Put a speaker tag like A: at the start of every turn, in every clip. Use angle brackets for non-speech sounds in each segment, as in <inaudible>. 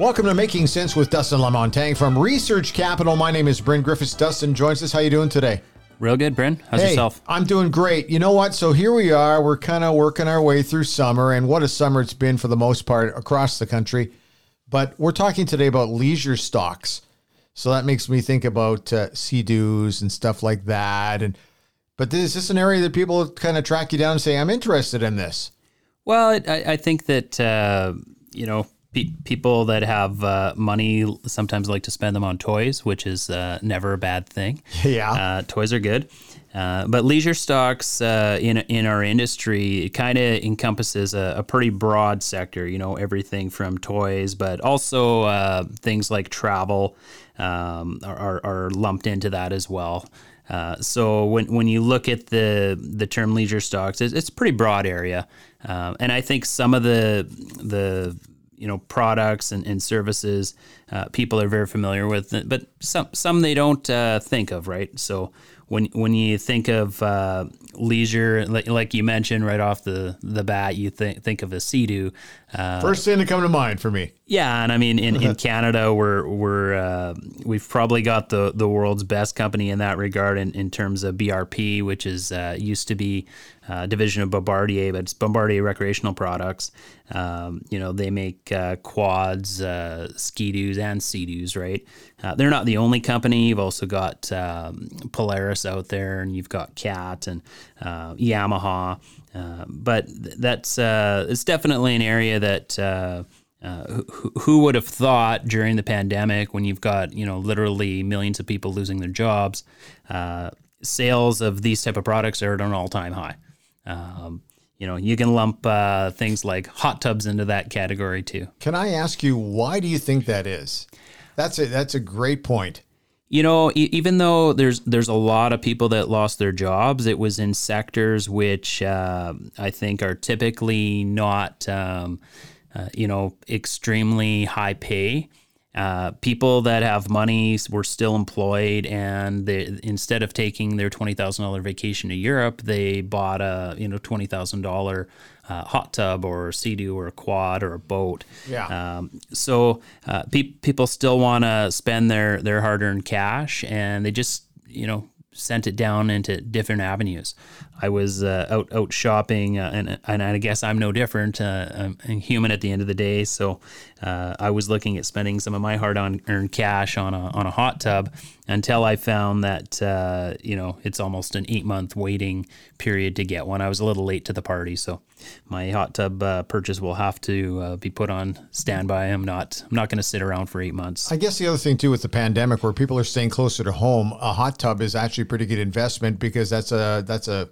A: Welcome to Making Sense with Dustin Lamontagne from Research Capital. My name is Bryn Griffiths. Dustin joins us. How you doing today?
B: Real good, Bryn. How's
A: hey,
B: yourself?
A: I'm doing great. You know what? So here we are. We're kind of working our way through summer, and what a summer it's been for the most part across the country. But we're talking today about leisure stocks. So that makes me think about uh, Sea-Doos and stuff like that. And but is this an area that people kind of track you down and say, "I'm interested in this"?
B: Well, I, I think that uh, you know pe- people that have uh, money sometimes like to spend them on toys, which is uh, never a bad thing.
A: Yeah,
B: uh, toys are good. Uh, but leisure stocks uh, in in our industry kind of encompasses a, a, pretty broad sector. You know, everything from toys, but also uh, things like travel um, are, are, lumped into that as well. Uh, so when when you look at the the term leisure stocks, it's, it's a pretty broad area, uh, and I think some of the the you know products and, and services uh, people are very familiar with, but some some they don't uh, think of, right? So when when you think of uh, leisure, like, like, you mentioned right off the, the bat, you think think of a Sea-Doo.
A: Uh, First thing to come to mind for me.
B: Yeah, and I mean in, in <laughs> Canada, we're we're uh, we've probably got the the world's best company in that regard in, in terms of BRP, which is uh, used to be uh, division of Bombardier, but it's Bombardier Recreational Products. Um, you know, they make uh, quads, uh, ski-doos, and sea-doos, right? Uh, they're not the only company. You've also got um, Polaris out there, and you've got Cat and uh, Yamaha. Uh, but that's uh, it's definitely an area that. Uh, who, who would have thought during the pandemic, when you've got you know literally millions of people losing their jobs, sales of these type of products are at an all-time high. Um, you know, you can lump uh, things like hot tubs into that category too.
A: Can I ask you why do you think that is? That's a that's a great point.
B: You know, e- even though there's there's a lot of people that lost their jobs, it was in sectors which uh, I think are typically not, um, uh, you know, extremely high pay. Uh, people that have money were still employed, and they, instead of taking their twenty thousand dollar vacation to Europe, they bought a you know twenty thousand dollar uh, hot tub or a Sea-Doo or a quad or a boat.
A: Yeah. Um,
B: so uh, pe- people still want to spend their their hard earned cash, and they just you know sent it down into different avenues. I was uh, out out shopping, uh, and and I guess I'm no different. Uh, I'm, I'm, human at the end of the day, so uh, I was looking at spending some of my hard-earned cash on a on a hot tub until I found that uh, you know it's almost an eight month waiting period to get one. I was a little late to the party, so my hot tub uh, purchase will have to be put on standby. I'm not I'm not going to sit around for eight months.
A: I guess the other thing too with the pandemic, where people are staying closer to home, a hot tub is actually a pretty good investment because that's a that's a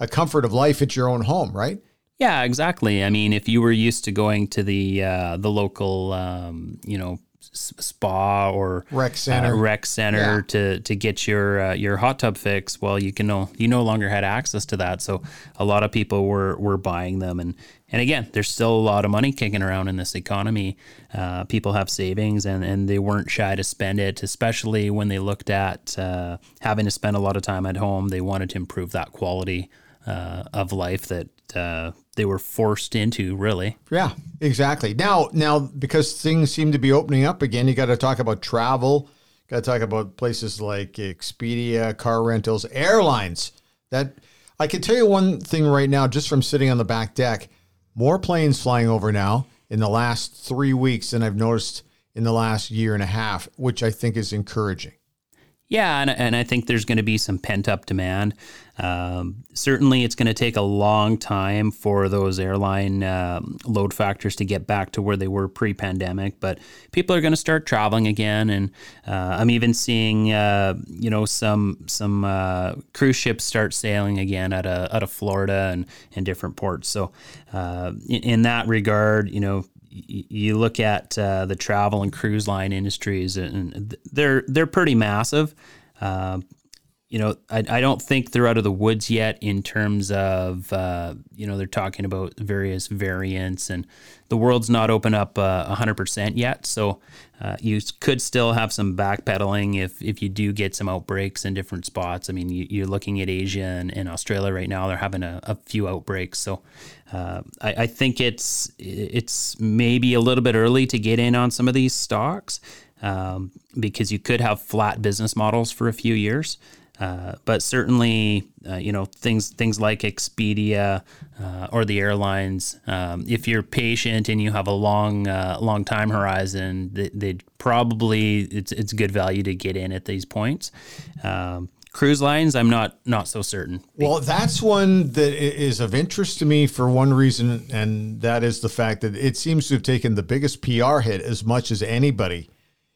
A: a comfort of life at your own home, right?
B: Yeah, exactly. I mean, if you were used to going to the uh, the local, um, you know, spa or
A: rec center,
B: uh, rec center yeah. to to get your uh, your hot tub fix, well, you can no you no longer had access to that. So a lot of people were were buying them, and and again, there's still a lot of money kicking around in this economy. Uh, people have savings, and and they weren't shy to spend it, especially when they looked at uh, having to spend a lot of time at home. They wanted to improve that quality uh, of life that uh, they were forced into, really.
A: Yeah, exactly. Now, now because things seem to be opening up again, you got to talk about travel. Got to talk about places like Expedia, car rentals, airlines. That I can tell you one thing right now, just from sitting on the back deck, more planes flying over now in the last three weeks than I've noticed in the last year and a half, which I think is encouraging.
B: Yeah, and, and I think there's going to be some pent up demand. Um, certainly, it's going to take a long time for those airline um, load factors to get back to where they were pre pandemic, but people are going to start traveling again. And uh, I'm even seeing, uh, you know, some some uh, cruise ships start sailing again out of, out of Florida and, and different ports. So, uh, in, in that regard, you know, you look at uh, the travel and cruise line industries, and they're they're pretty massive. Uh, you know, I, I don't think they're out of the woods yet in terms of, uh, you know, they're talking about various variants and the world's not open up uh, 100% yet. So uh, you could still have some backpedaling if, if you do get some outbreaks in different spots. I mean, you, are looking at Asia and, and, Australia right now, they're having a, a few outbreaks. So uh, I, I think it's, it's maybe a little bit early to get in on some of these stocks. Um, because you could have flat business models for a few years. Uh, but certainly, uh, you know things things like Expedia uh, or the airlines. Um, if you're patient and you have a long uh, long time horizon, they, would probably it's it's good value to get in at these points. Um, cruise lines, I'm not not so certain.
A: Well, that's one that is of interest to me for one reason, and that is the fact that it seems to have taken the biggest PR hit as much as anybody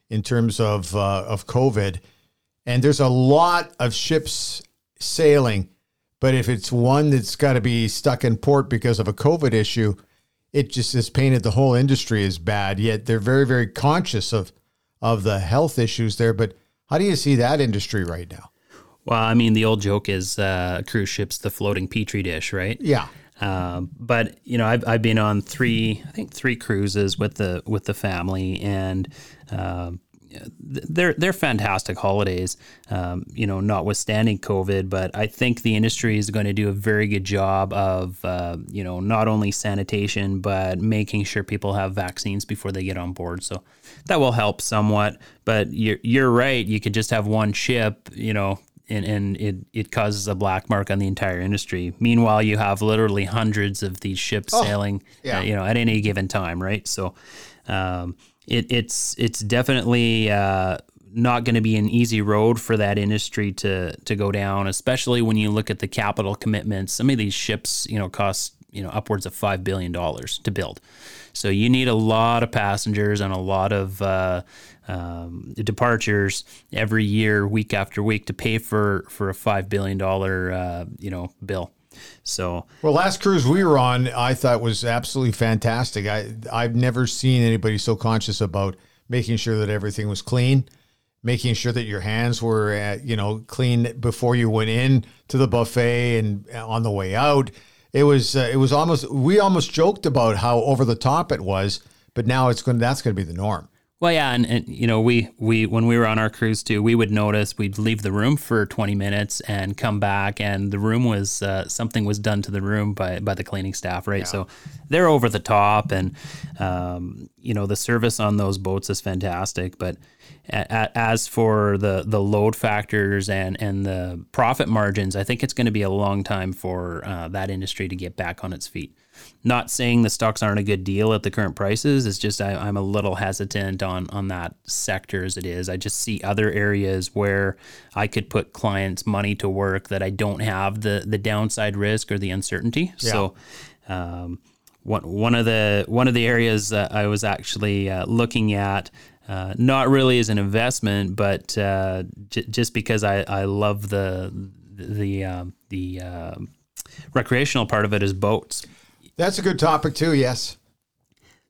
A: in terms of uh, of COVID and there's a lot of ships sailing. But if it's one that's got to be stuck in port because of a COVID issue, it just has painted the whole industry as bad. Yet they're very, very conscious of of the health issues there. But how do you see that industry right now?
B: Well, I mean, the old joke is uh, cruise ships the floating petri dish, right?
A: Yeah.
B: Uh, but you know, I've, I've been on three, I think three cruises with the with the family, and uh, they're they're fantastic holidays, um, you know, notwithstanding COVID. But I think the industry is going to do a very good job of, uh, you know, not only sanitation but making sure people have vaccines before they get on board. So that will help somewhat. But you're you're right. You could just have one ship, you know. And, and it, it causes a black mark on the entire industry. Meanwhile, you have literally hundreds of these ships oh, sailing, yeah. uh, you know, at any given time, right? So, um, it, it's it's definitely uh, not going to be an easy road for that industry to to go down, especially when you look at the capital commitments. Some of these ships, you know, cost you know upwards of five billion dollars to build. So you need a lot of passengers and a lot of uh, um, departures every year, week after week, to pay for for a five billion dollar uh, you know bill. So
A: well, last cruise we were on, I thought was absolutely fantastic. I I've never seen anybody so conscious about making sure that everything was clean, making sure that your hands were uh, you know clean before you went in to the buffet and on the way out. It was uh, it was almost we almost joked about how over the top it was, but now it's going that's going to be the norm.
B: Well, yeah, and, and you know, we we when we were on our cruise too, we would notice we'd leave the room for 20 minutes and come back, and the room was uh, something was done to the room by by the cleaning staff, right? Yeah. So they're over the top, and um, you know, the service on those boats is fantastic. But as for the the load factors and and the profit margins, I think it's going to be a long time for uh, that industry to get back on its feet not saying the stocks aren't a good deal at the current prices. It's just I, am a little hesitant on on that sector as it is. I just see other areas where I could put clients' money to work that I don't have the the downside risk or the uncertainty. Yeah. So. Um, one, one of the one of the areas that I was actually uh, looking at uh, not really as an investment, but uh, j- just because I, I love the the um, the uh, recreational part of it is boats.
A: That's a good topic too. Yes.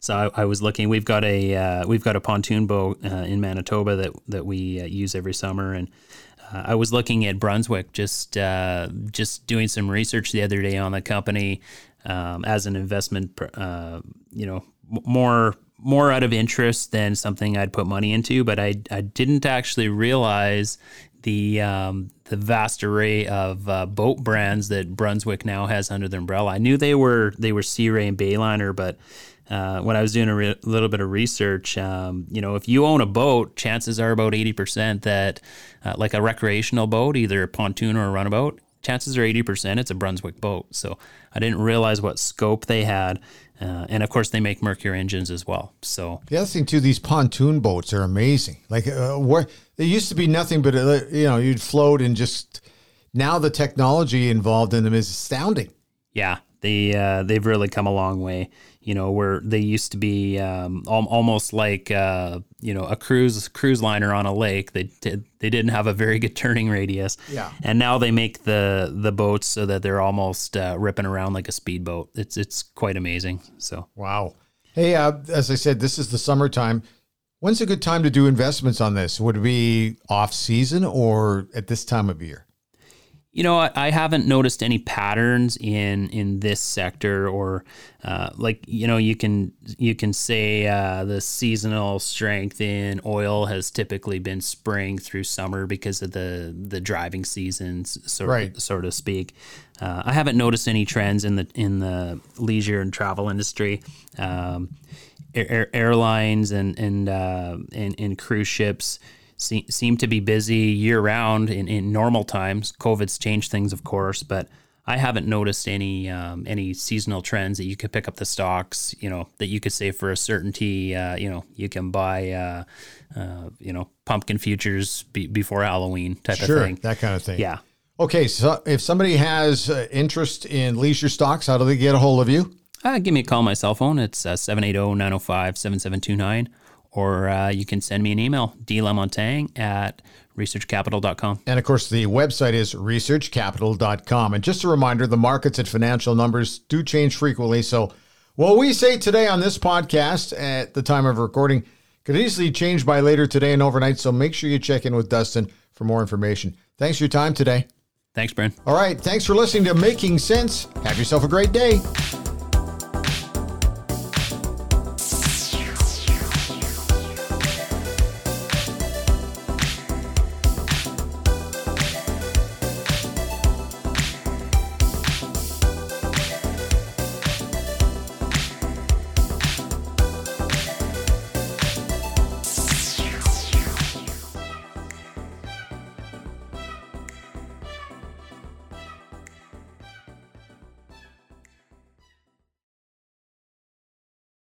B: So I, I was looking. We've got a uh, we've got a pontoon boat uh, in Manitoba that that we uh, use every summer, and uh, I was looking at Brunswick just uh, just doing some research the other day on the company um, as an investment. Uh, you know, more more out of interest than something I'd put money into, but I I didn't actually realize the um, the vast array of uh, boat brands that Brunswick now has under their umbrella. I knew they were they were Sea Ray and Bayliner, but uh, when I was doing a re- little bit of research, um, you know, if you own a boat, chances are about eighty percent that, uh, like a recreational boat, either a pontoon or a runabout, chances are eighty percent it's a Brunswick boat. So I didn't realize what scope they had. Uh, and of course, they make Mercury engines as well. So
A: the other thing too, these pontoon boats are amazing. Like uh, where they used to be nothing but uh, you know you'd float and just now the technology involved in them is astounding.
B: Yeah, they uh, they've really come a long way you know, where they used to be um, al- almost like uh, you know a cruise cruise liner on a lake. They did, they didn't have a very good turning radius.
A: Yeah.
B: And now they make the the boats so that they're almost uh, ripping around like a speedboat. It's it's quite amazing. So
A: wow. Hey, uh, as I said, this is the summertime. When's a good time to do investments on this? Would it be off season or at this time of year?
B: You know, I, I haven't noticed any patterns in in this sector, or uh, like you know, you can you can say uh, the seasonal strength in oil has typically been spring through summer because of the the driving seasons, sort
A: Right.
B: so to speak. Uh, I haven't noticed any trends in the in the leisure and travel industry. Um, air, air- airlines and and, uh, and and cruise ships se- seem to be busy year round in, in normal times. COVID's changed things, of course, but I haven't noticed any um, any seasonal trends that you could pick up the stocks. You know that you could say for a certainty. Uh, you know you can buy. Uh, uh, you know pumpkin futures be, before Halloween type
A: Sure,
B: of thing.
A: that kind of thing.
B: Yeah.
A: Okay, so if somebody has uh, interest in leisure stocks, how do they get a hold of you?
B: Uh, give me a call on my cell phone. It's uh, 780-905-7729. Or uh, you can send me an email, dlamontagne at researchcapital.com.
A: And of course, the website is researchcapital.com. And just a reminder the markets and financial numbers do change frequently. So, what we say today on this podcast at the time of recording could easily change by later today and overnight. So, make sure you check in with Dustin for more information. Thanks for your time today.
B: Thanks, Brent.
A: All right. Thanks for listening to Making Sense. Have yourself a great day.